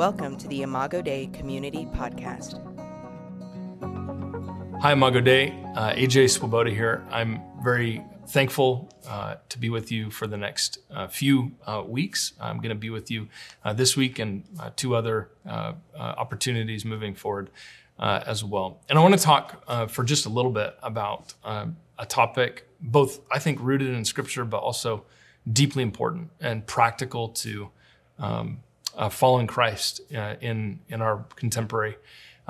Welcome to the Imago Dei Community Podcast. Hi, Imago Dei. Uh, AJ Swoboda here. I'm very thankful uh, to be with you for the next uh, few uh, weeks. I'm going to be with you uh, this week and uh, two other opportunities moving forward as well. And I want to talk for just a little bit about a topic, both I think rooted in Scripture, but also deeply important and practical to um, following Christ in in our contemporary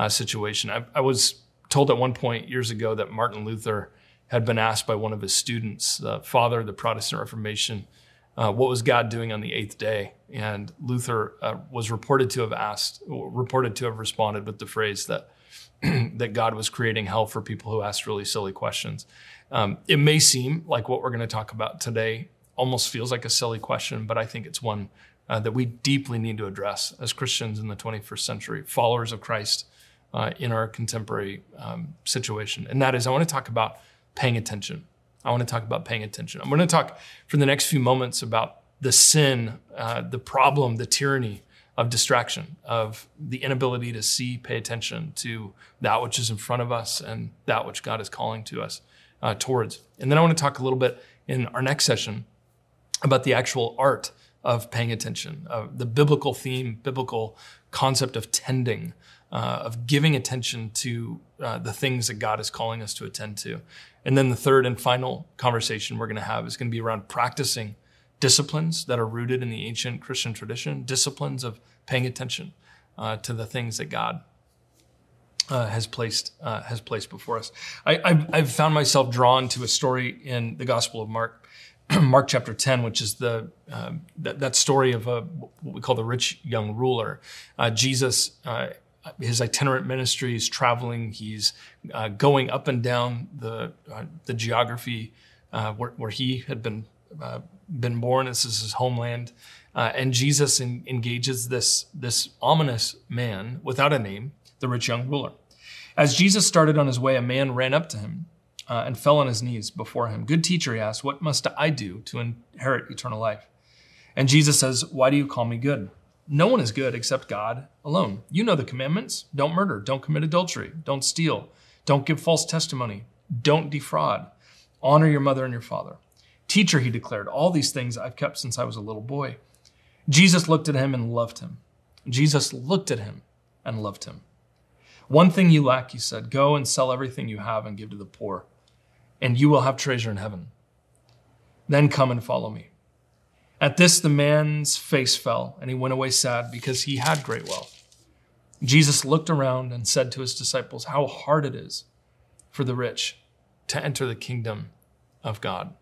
situation. I, I was told at one point years ago that Martin Luther had been asked by one of his students, the father of the Protestant Reformation, uh, what was God doing on the eighth day? And Luther uh, was reported to have asked, reported to have responded with the phrase that that God was creating hell for people who asked really silly questions. Um, it may seem like what we're going to talk about today almost feels like a silly question, but I think it's one uh, that we deeply need to address as Christians in the 21st century, followers of Christ uh, in our contemporary um, situation. And that is, I want to talk about paying attention. I want to talk about paying attention. I'm going to talk for the next few moments about the sin, uh, the problem, the tyranny of distraction, of the inability to see, pay attention to that which is in front of us and that which God is calling to us uh, towards. And then I want to talk a little bit in our next session about the actual art of paying attention, uh, the biblical theme, biblical concept of tending, uh, of giving attention to uh, the things that God is calling us to attend to. And then the third and final conversation we're going to have is going to be around practicing disciplines that are rooted in the ancient Christian tradition, disciplines of paying attention uh, to the things that God uh, has placed uh, has placed before us. I, have found myself drawn to a story in the Gospel of Mark, Mark chapter ten, which is the uh, that, that, story of a, what we call the rich young ruler. Uh, Jesus uh, his itinerant ministry is traveling. He's uh, going up and down the uh, the geography uh, where, where, he had been been born. This is his homeland, and Jesus in, engages this this ominous man without a name, the rich young ruler. As Jesus started on his way, a man ran up to him uh, and fell on his knees before him. Good teacher, he asked, "What must I do to inherit eternal life?" And Jesus says, "Why do you call me good?" No one is good except God alone. You know the commandments don't murder, don't commit adultery, don't steal, don't give false testimony, don't defraud, honor your mother and your father. Teacher, he declared, all these things I've kept since I was a little boy. Jesus looked at him and loved him. Jesus looked at him and loved him. One thing you lack, he said go and sell everything you have and give to the poor, and you will have treasure in heaven. Then come and follow me. At this, the man's face fell, and he went away sad because he had great wealth. Jesus looked around and said to his disciples, How hard it is for the rich to enter the kingdom of God.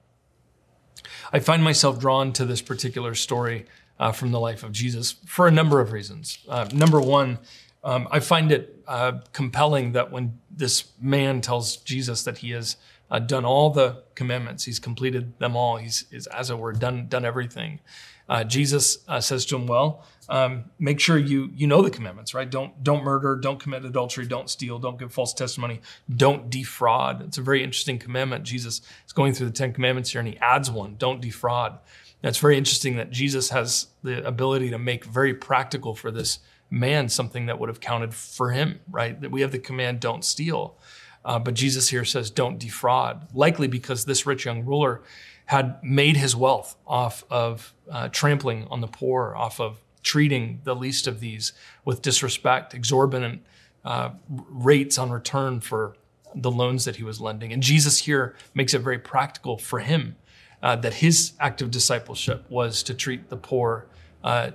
I find myself drawn to this particular story uh, from the life of Jesus for a number of reasons. Uh, number one, um, I find it uh, compelling that when this man tells Jesus that he has uh, done all the commandments. He's completed them all. He's, he's as it were, done done everything. Uh, Jesus uh, says to him, "Well, um, make sure you you know the commandments, right? Don't don't murder, don't commit adultery, don't steal, don't give false testimony, don't defraud." It's a very interesting commandment. Jesus is going through the Ten Commandments here, and he adds one: "Don't defraud." That's very interesting that Jesus has the ability to make very practical for this man something that would have counted for him, right? That we have the command, "Don't steal." Uh, but Jesus here says, don't defraud, likely because this rich young ruler had made his wealth off of uh, trampling on the poor, off of treating the least of these with disrespect, exorbitant uh, rates on return for the loans that he was lending. And Jesus here makes it very practical for him uh, that his act of discipleship was to treat the poor uh,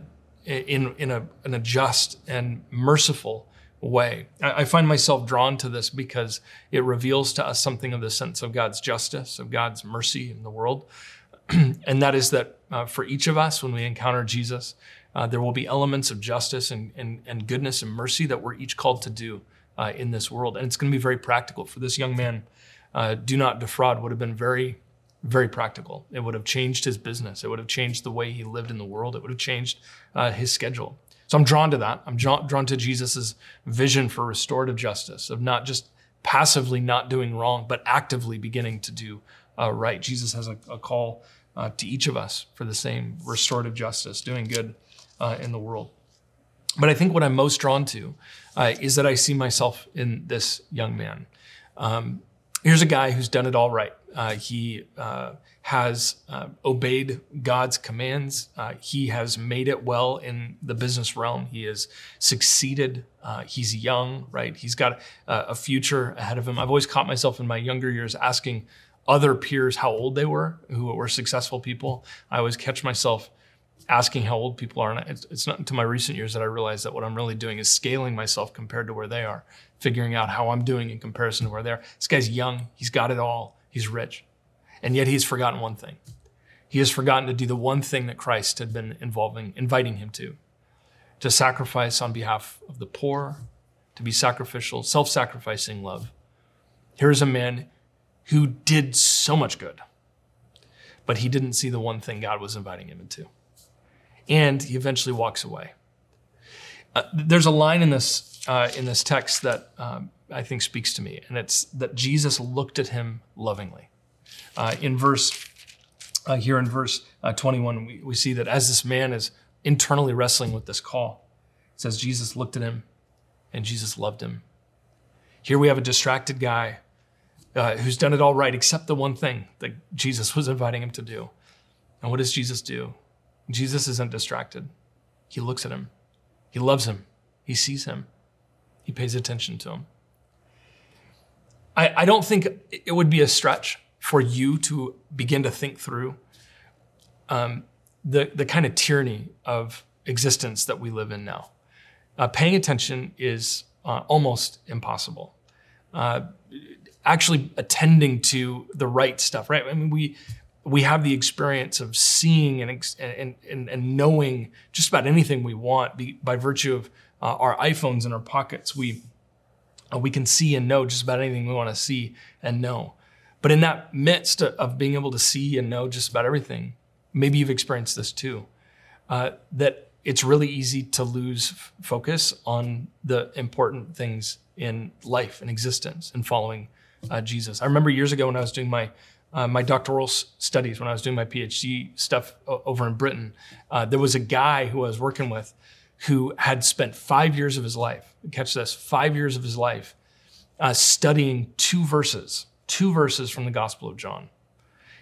in, in, a, in a just and merciful way. I find myself drawn to this because it reveals to us something of the sense of God's justice, of God's mercy in the world. and that is that uh, for each of us, when we encounter Jesus, uh, there will be elements of justice and, and, and, goodness and mercy that we're each called to do uh, in this world. And it's going to be very practical. For this young man, uh, do not defraud would have been very, very practical. It would have changed his business, it would have changed the way he lived in the world, it would have changed uh, his schedule. So I'm drawn to that. I'm drawn to Jesus' vision for restorative justice, of not just passively not doing wrong, but actively beginning to do uh, right. Jesus has a, a call uh, to each of us for the same restorative justice, doing good uh, in the world. But I think what I'm most drawn to uh, is that I see myself in this young man. Um, here's a guy who's done it all right. Uh, he uh, has uh, obeyed God's commands. Uh, he has made it well in the business realm. He has succeeded. Uh, he's young, right? He's got a, a future ahead of him. I've always caught myself in my younger years asking other peers how old they were, who were successful people. I always catch myself asking how old people are. And it's, it's not until my recent years that I realized that what I'm really doing is scaling myself compared to where they are, figuring out how I'm doing in comparison to where they are. This guy's young. He's got it all. He's rich. And yet he's forgotten one thing. He has forgotten to do the one thing that Christ had been involving, inviting him to, to sacrifice on behalf of the poor, to be sacrificial, self-sacrificing love. Here's a man who did so much good, but he didn't see the one thing God was inviting him into and he eventually walks away. Uh, there's a line in this uh, in this text that um, I think speaks to me, and it's that Jesus looked at him lovingly. Uh, in verse uh, here in verse uh, 21, we, we see that as this man is internally wrestling with this call, it says Jesus looked at him, and Jesus loved him. Here we have a distracted guy uh, who's done it all right, except the one thing that Jesus was inviting him to do. And what does Jesus do? Jesus isn't distracted. He looks at him. He loves him. He sees him. He pays attention to him. I, I don't think it would be a stretch for you to begin to think through um, the, the kind of tyranny of existence that we live in now. Uh, paying attention is uh, almost impossible. Uh, actually attending to the right stuff, right? I mean, we we have the experience of seeing and, and, and, and knowing just about anything we want be, by virtue of uh, our iPhones in our pockets. We, uh, we can see and know just about anything we want to see and know. But in that midst of being able to see and know just about everything, maybe you've experienced this too, uh, that it's really easy to lose f- focus on the important things in life and existence and following uh, Jesus. I remember years ago when I was doing my uh, my doctoral s- studies when I was doing my PhD stuff o- over in Britain, uh, there was a guy who I was working with who had spent five years of his life, catch this, five years of his life, uh, studying two verses, two verses from the Gospel of John.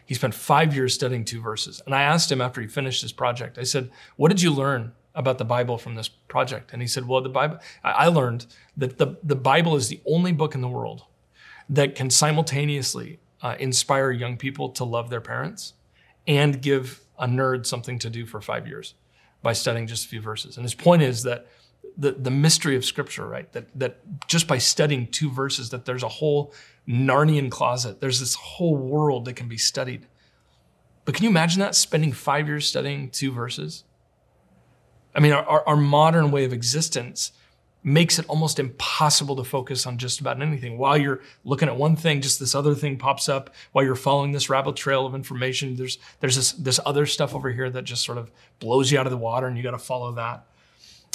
He spent five years studying two verses. And I asked him after he finished his project, I said, What did you learn about the Bible from this project? And he said, Well, the Bible, I learned that the, the Bible is the only book in the world that can simultaneously uh, inspire young people to love their parents and give a nerd something to do for five years by studying just a few verses. And his point is that the, the mystery of scripture, right? That, that just by studying two verses, that there's a whole Narnian closet. There's this whole world that can be studied. But can you imagine that spending five years studying two verses? I mean, our, our modern way of existence makes it almost impossible to focus on just about anything. While you're looking at one thing, just this other thing pops up. While you're following this rabbit trail of information, there's there's this this other stuff over here that just sort of blows you out of the water, and you got to follow that.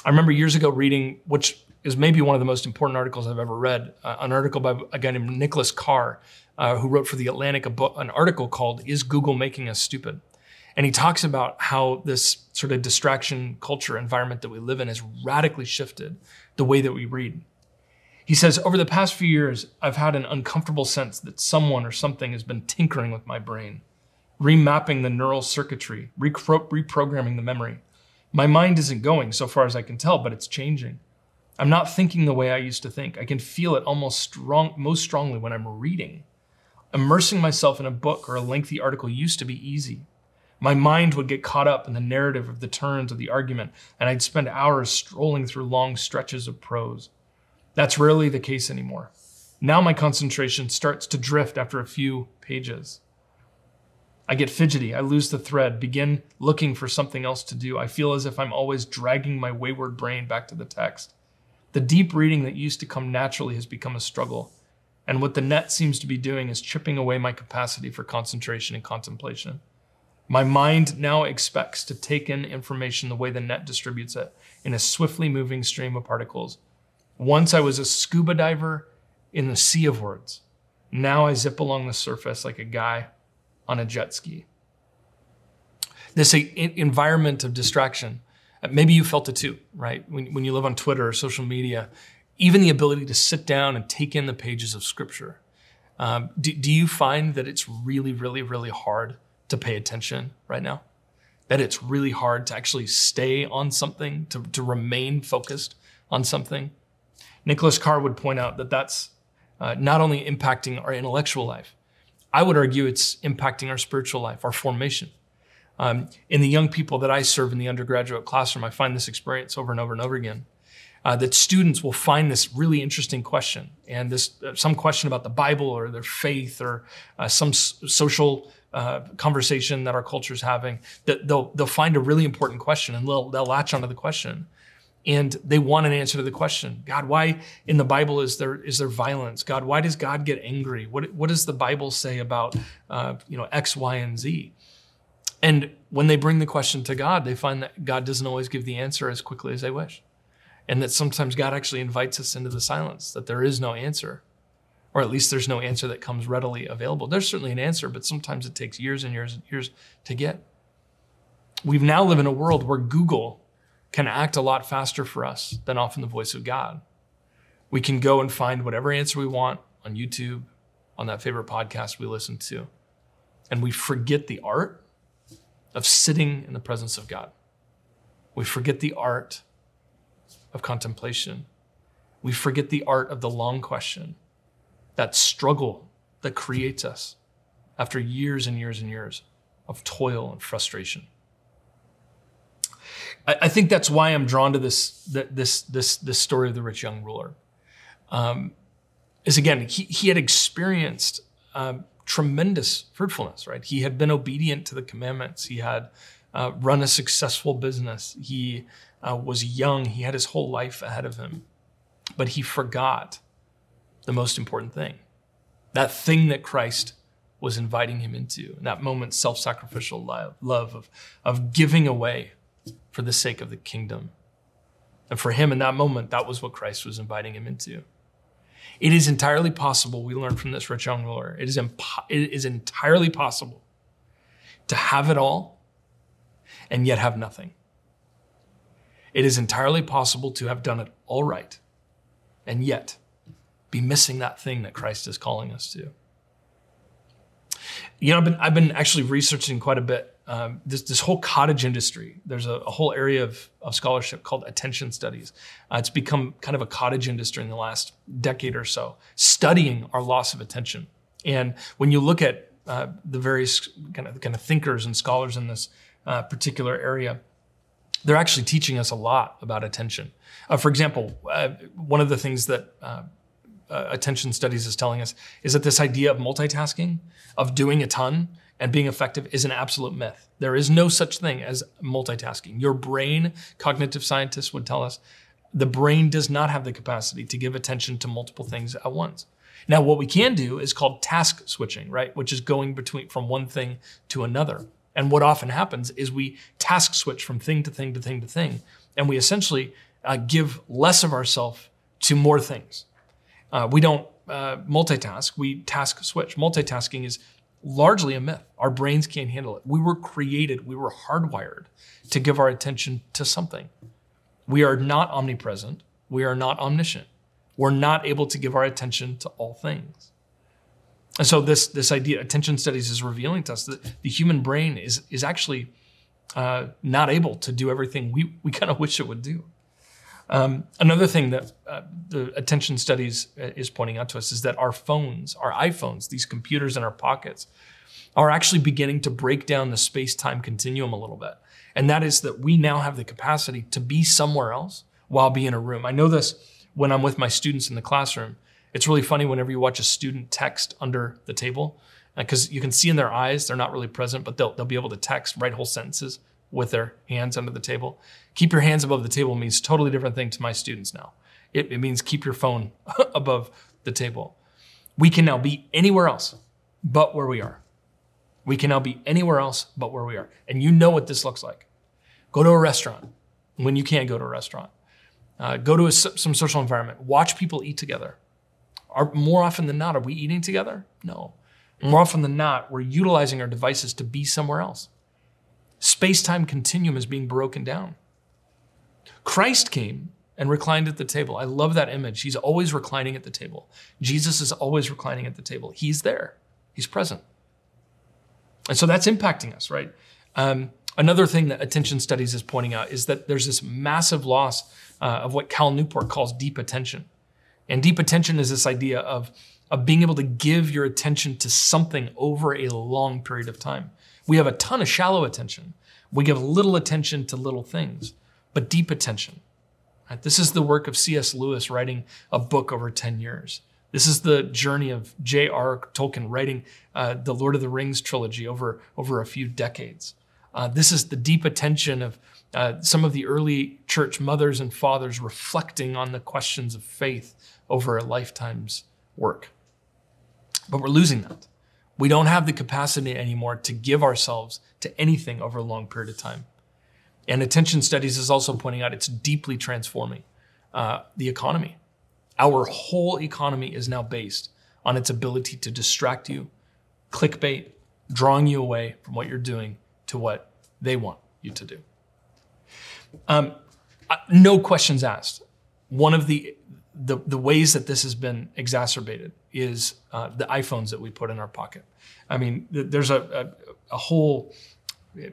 I remember years ago reading, which is maybe one of the most important articles I've ever read, uh, an article by a guy named Nicholas Carr, uh, who wrote for the Atlantic book, an article called "Is Google Making Us Stupid?" And he talks about how this sort of distraction culture environment that we live in has radically shifted the way that we read. He says, Over the past few years, I've had an uncomfortable sense that someone or something has been tinkering with my brain, remapping the neural circuitry, repro- reprogramming the memory. My mind isn't going, so far as I can tell, but it's changing. I'm not thinking the way I used to think. I can feel it almost strong, most strongly when I'm reading. Immersing myself in a book or a lengthy article used to be easy. My mind would get caught up in the narrative of the turns of the argument, and I'd spend hours strolling through long stretches of prose. That's rarely the case anymore. Now my concentration starts to drift after a few pages. I get fidgety, I lose the thread, begin looking for something else to do. I feel as if I'm always dragging my wayward brain back to the text. The deep reading that used to come naturally has become a struggle, and what the net seems to be doing is chipping away my capacity for concentration and contemplation. My mind now expects to take in information the way the net distributes it in a swiftly moving stream of particles. Once I was a scuba diver in the sea of words. Now I zip along the surface like a guy on a jet ski. This environment of distraction Maybe you felt it too, right? When, when you live on Twitter or social media, even the ability to sit down and take in the pages of scripture. Um, do, do you find that it's really, really, really hard to pay attention right now? That it's really hard to actually stay on something, to, to remain focused on something? Nicholas Carr would point out that that's uh, not only impacting our intellectual life, I would argue it's impacting our spiritual life, our formation. Um, in the young people that I serve in the undergraduate classroom, I find this experience over and over and over again. Uh, that students will find this really interesting question and this uh, some question about the Bible or their faith or uh, some s- social uh, conversation that our culture is having. That they'll they'll find a really important question and they'll they'll latch onto the question, and they want an answer to the question. God, why in the Bible is there is there violence? God, why does God get angry? What what does the Bible say about uh, you know X, Y, and Z? And when they bring the question to God, they find that God doesn't always give the answer as quickly as they wish. And that sometimes God actually invites us into the silence, that there is no answer, or at least there's no answer that comes readily available. There's certainly an answer, but sometimes it takes years and years and years to get. We now live in a world where Google can act a lot faster for us than often the voice of God. We can go and find whatever answer we want on YouTube, on that favorite podcast we listen to. And we forget the art of sitting in the presence of God. We forget the art of contemplation. We forget the art of the long question, that struggle that creates us after years and years and years of toil and frustration. I, I think that's why I'm drawn to this, this, this, this story of the rich young ruler. Um, is again, he, he had experienced um, tremendous fruitfulness, right? He had been obedient to the commandments. He had uh, run a successful business. He uh, was young. He had his whole life ahead of him. But he forgot the most important thing that thing that Christ was inviting him into. In that moment, self sacrificial love, love of, of giving away for the sake of the kingdom. And for him, in that moment, that was what Christ was inviting him into. It is entirely possible, we learn from this rich young ruler, it is, impo- it is entirely possible to have it all and yet have nothing. It is entirely possible to have done it all right and yet be missing that thing that Christ is calling us to. You know, I've been, I've been actually researching quite a bit um, this, this whole cottage industry. There's a, a whole area of, of, scholarship called attention studies. Uh, it's become kind of a cottage industry in the last decade or so, studying our loss of attention. And when you look at uh, the various kind of kind of thinkers and scholars in this uh, particular area, they're actually teaching us a lot about attention. Uh, for example, uh, one of the things that uh, attention studies is telling us is that this idea of multitasking, of doing a ton, and being effective is an absolute myth. There is no such thing as multitasking. Your brain, cognitive scientists would tell us, the brain does not have the capacity to give attention to multiple things at once. Now, what we can do is called task switching, right? Which is going between from one thing to another. And what often happens is we task switch from thing to thing to thing to thing, and we essentially uh, give less of ourselves to more things. Uh, we don't uh, multitask, we task switch. Multitasking is largely a myth. Our brains can't handle it. We were created, we were hardwired to give our attention to something. We are not omnipresent, we are not omniscient. We're not able to give our attention to all things. And so this, this idea, attention studies is revealing to us that the human brain is, is actually uh, not able to do everything we, we kind of wish it would do. Um, another thing that uh, the attention studies uh, is pointing out to us is that our phones, our iPhones, these computers in our pockets, are actually beginning to break down the space time continuum a little bit. And that is that we now have the capacity to be somewhere else while being in a room. I know this when I'm with my students in the classroom. It's really funny whenever you watch a student text under the table, because uh, you can see in their eyes they're not really present, but they'll, they'll be able to text, write whole sentences with their hands under the table. Keep your hands above the table means totally different thing to my students now. It, it means keep your phone above the table. We can now be anywhere else but where we are. We can now be anywhere else but where we are. And you know what this looks like. Go to a restaurant when you can't go to a restaurant. Uh, go to a, some social environment. Watch people eat together. Are, more often than not, are we eating together? No. More often than not, we're utilizing our devices to be somewhere else. Space time continuum is being broken down. Christ came and reclined at the table. I love that image. He's always reclining at the table. Jesus is always reclining at the table. He's there, he's present. And so that's impacting us, right? Um, another thing that attention studies is pointing out is that there's this massive loss uh, of what Cal Newport calls deep attention. And deep attention is this idea of, of being able to give your attention to something over a long period of time. We have a ton of shallow attention. We give little attention to little things, but deep attention. Right? This is the work of C.S. Lewis writing a book over 10 years. This is the journey of J.R. Tolkien writing uh, the Lord of the Rings trilogy over, over a few decades. Uh, this is the deep attention of uh, some of the early church mothers and fathers reflecting on the questions of faith over a lifetime's work. But we're losing that. We don't have the capacity anymore to give ourselves to anything over a long period of time. And attention studies is also pointing out it's deeply transforming uh, the economy. Our whole economy is now based on its ability to distract you, clickbait, drawing you away from what you're doing to what they want you to do. Um, no questions asked. One of the, the, the ways that this has been exacerbated is uh, the iPhones that we put in our pocket. I mean, there's a, a, a whole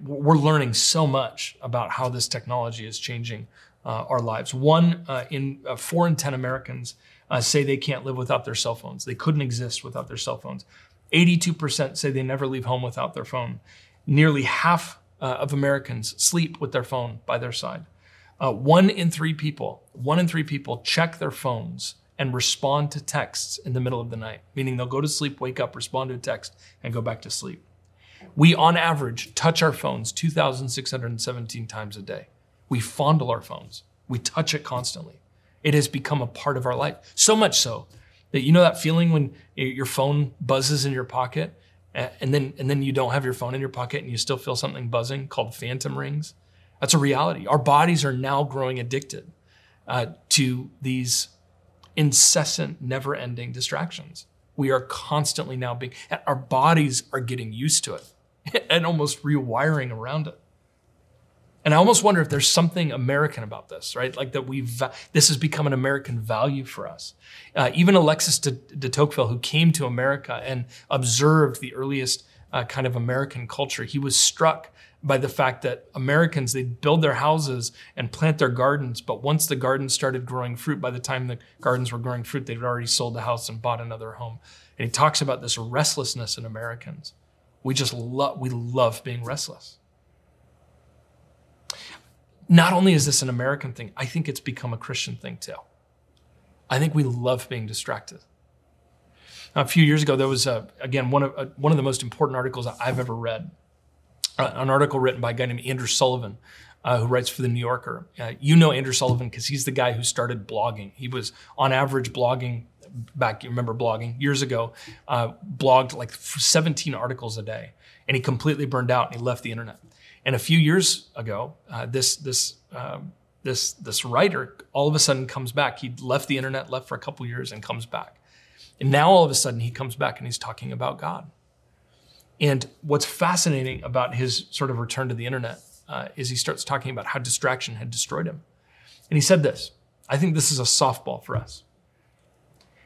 we're learning so much about how this technology is changing uh, our lives. One uh, in uh, four in ten Americans uh, say they can't live without their cell phones. They couldn't exist without their cell phones. 82% say they never leave home without their phone. Nearly half uh, of Americans sleep with their phone by their side. Uh, one in three people, one in three people check their phones and respond to texts in the middle of the night, meaning they'll go to sleep, wake up, respond to a text, and go back to sleep. We, on average, touch our phones 2,617 times a day. We fondle our phones. We touch it constantly. It has become a part of our life. So much so that you know that feeling when your phone buzzes in your pocket and then, and then you don't have your phone in your pocket and you still feel something buzzing called phantom rings? That's a reality. Our bodies are now growing addicted uh, to these incessant, never ending distractions. We are constantly now being, our bodies are getting used to it. and almost rewiring around it. And I almost wonder if there's something American about this, right? Like that we've, this has become an American value for us. Uh, even Alexis de, de, Tocqueville, who came to America and observed the earliest uh, kind of American culture, he was struck by the fact that Americans, they'd build their houses and plant their gardens, but once the gardens started growing fruit, by the time the gardens were growing fruit, they'd already sold the house and bought another home. And he talks about this restlessness in Americans. We just love, we love being restless. Not only is this an American thing, I think it's become a Christian thing too. I think we love being distracted. Now, a few years ago, there was, a, again, one of, a, one of the most important articles I've ever read. Uh, an article written by a guy named Andrew Sullivan, uh, who writes for The New Yorker. Uh, you know Andrew Sullivan because he's the guy who started blogging. He was, on average, blogging back, you remember blogging years ago, uh, blogged like 17 articles a day, and he completely burned out and he left the internet. And a few years ago, uh, this this um, this this writer all of a sudden comes back. He left the internet, left for a couple years, and comes back. And now all of a sudden he comes back and he's talking about God. And what's fascinating about his sort of return to the internet uh, is he starts talking about how distraction had destroyed him. And he said this. I think this is a softball for us.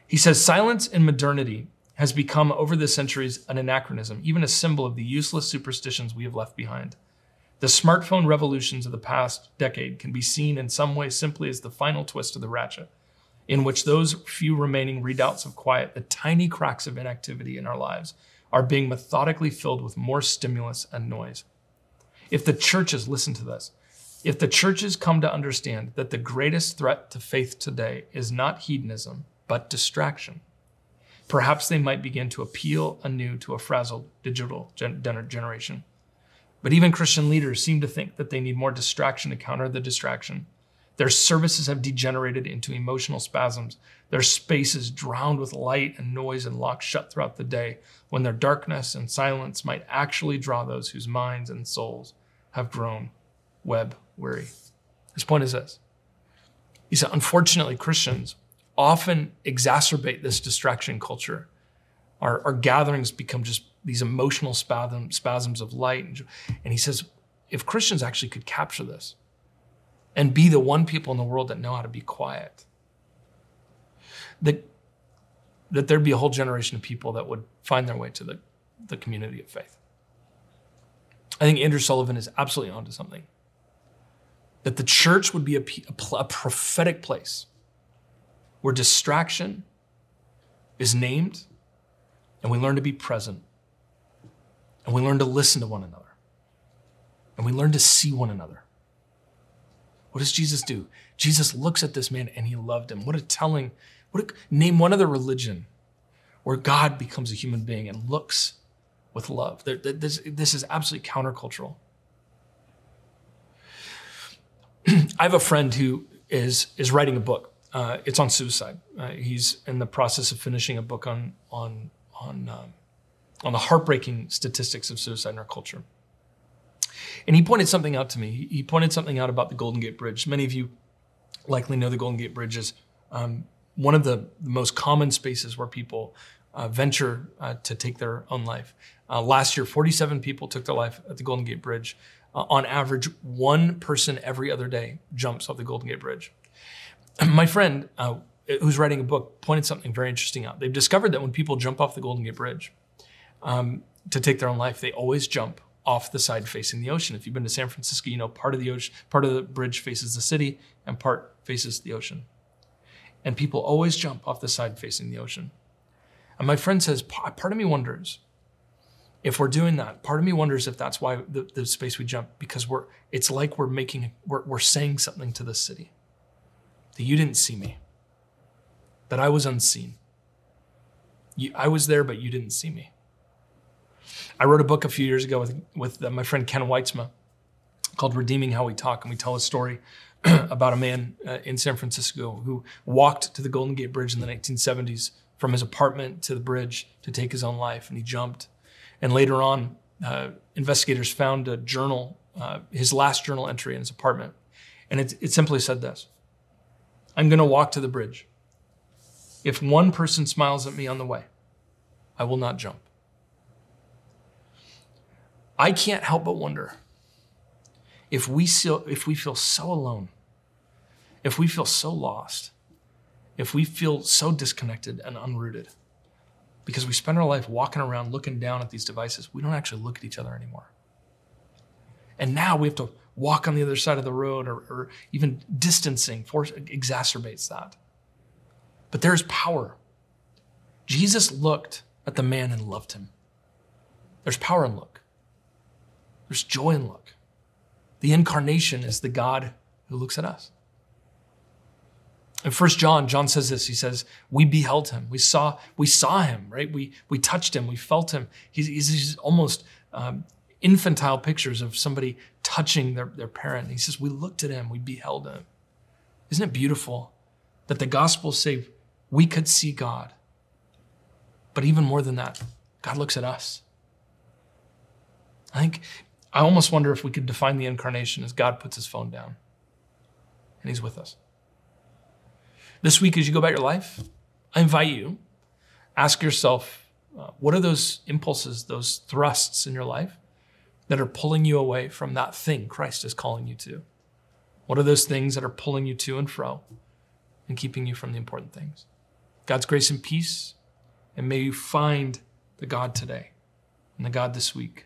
He says silence in modernity has become over the centuries an anachronism, even a symbol of the useless superstitions we have left behind. The smartphone revolutions of the past decade can be seen in some way simply as the final twist of the ratchet, in which those few remaining redoubts of quiet, the tiny cracks of inactivity in our lives, are being methodically filled with more stimulus and noise. If the churches, listen to this, if the churches come to understand that the greatest threat to faith today is not hedonism, but distraction. Perhaps they might begin to appeal anew to a frazzled digital gen- generation. But even Christian leaders seem to think that they need more distraction to counter the distraction. Their services have degenerated into emotional spasms. Their spaces drowned with light and noise and locked shut throughout the day, when their darkness and silence might actually draw those whose minds and souls have grown web weary. His point is this. He said, unfortunately, Christians often exacerbate this distraction culture. Our, our gatherings become just these emotional spasm, spasms of light. And, and he says, if Christians actually could capture this, and be the one people in the world that know how to be quiet. That, that there'd be a whole generation of people that would find their way to the, the community of faith. I think Andrew Sullivan is absolutely onto something. That the church would be a, a, a prophetic place where distraction is named and we learn to be present and we learn to listen to one another and we learn to see one another. What does Jesus do? Jesus looks at this man and he loved him. What a telling, what a, name one other religion where God becomes a human being and looks with love. This, this is absolutely countercultural. I have a friend who is, is writing a book. Uh, it's on suicide. Uh, he's in the process of finishing a book on, on, on, um, on the heartbreaking statistics of suicide in our culture. And he pointed something out to me. He pointed something out about the Golden Gate Bridge. Many of you likely know the Golden Gate Bridge is um, one of the, most common spaces where people uh, venture uh, to take their own life. Uh, last year, 47 people took their life at the Golden Gate Bridge. Uh, on average, one person every other day jumps off the Golden Gate Bridge. My friend, uh, who's writing a book, pointed something very interesting out. They've discovered that when people jump off the Golden Gate Bridge um, to take their own life, they always jump off the side facing the ocean. If you've been to San Francisco, you know part of the ocean, part of the bridge faces the city and part faces the ocean. And people always jump off the side facing the ocean. And my friend says, part of me wonders if we're doing that. Part of me wonders if that's why the, the space we jump, because we're it's like we're making we're, we're saying something to the city that you didn't see me, that I was unseen. You, I was there, but you didn't see me. I wrote a book a few years ago with, with uh, my friend Ken Wytsma called Redeeming How We Talk, and we tell a story about a man uh, in San Francisco who walked to the Golden Gate Bridge in the 1970s from his apartment to the bridge to take his own life, and he jumped. And later on, uh, investigators found a journal, uh, his last journal entry in his apartment, and it, it simply said this I'm going to walk to the bridge. If one person smiles at me on the way, I will not jump. I can't help but wonder if we, still, if we feel so alone, if we feel so lost, if we feel so disconnected and unrooted, because we spend our life walking around looking down at these devices, we don't actually look at each other anymore. And now we have to walk on the other side of the road or, or even distancing force, exacerbates that. But there's power. Jesus looked at the man and loved him. There's power in look. There's joy in look. The incarnation is the God who looks at us. In First John, John says this. He says, "We beheld him. We saw. We saw him. Right? We we touched him. We felt him. He's, he's almost um, infantile pictures of somebody touching their, their parent. He says, "We looked at him. We beheld him." Isn't it beautiful that the gospel say we could see God, but even more than that, God looks at us. I think I almost wonder if we could define the incarnation as God puts his phone down and he's with us. This week, as you go about your life, I invite you, ask yourself, uh, what are those impulses, those thrusts in your life that are pulling you away from that thing Christ is calling you to? What are those things that are pulling you to and fro and keeping you from the important things? God's grace and peace, and may you find the God today and the God this week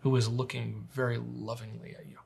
who is looking very lovingly at you.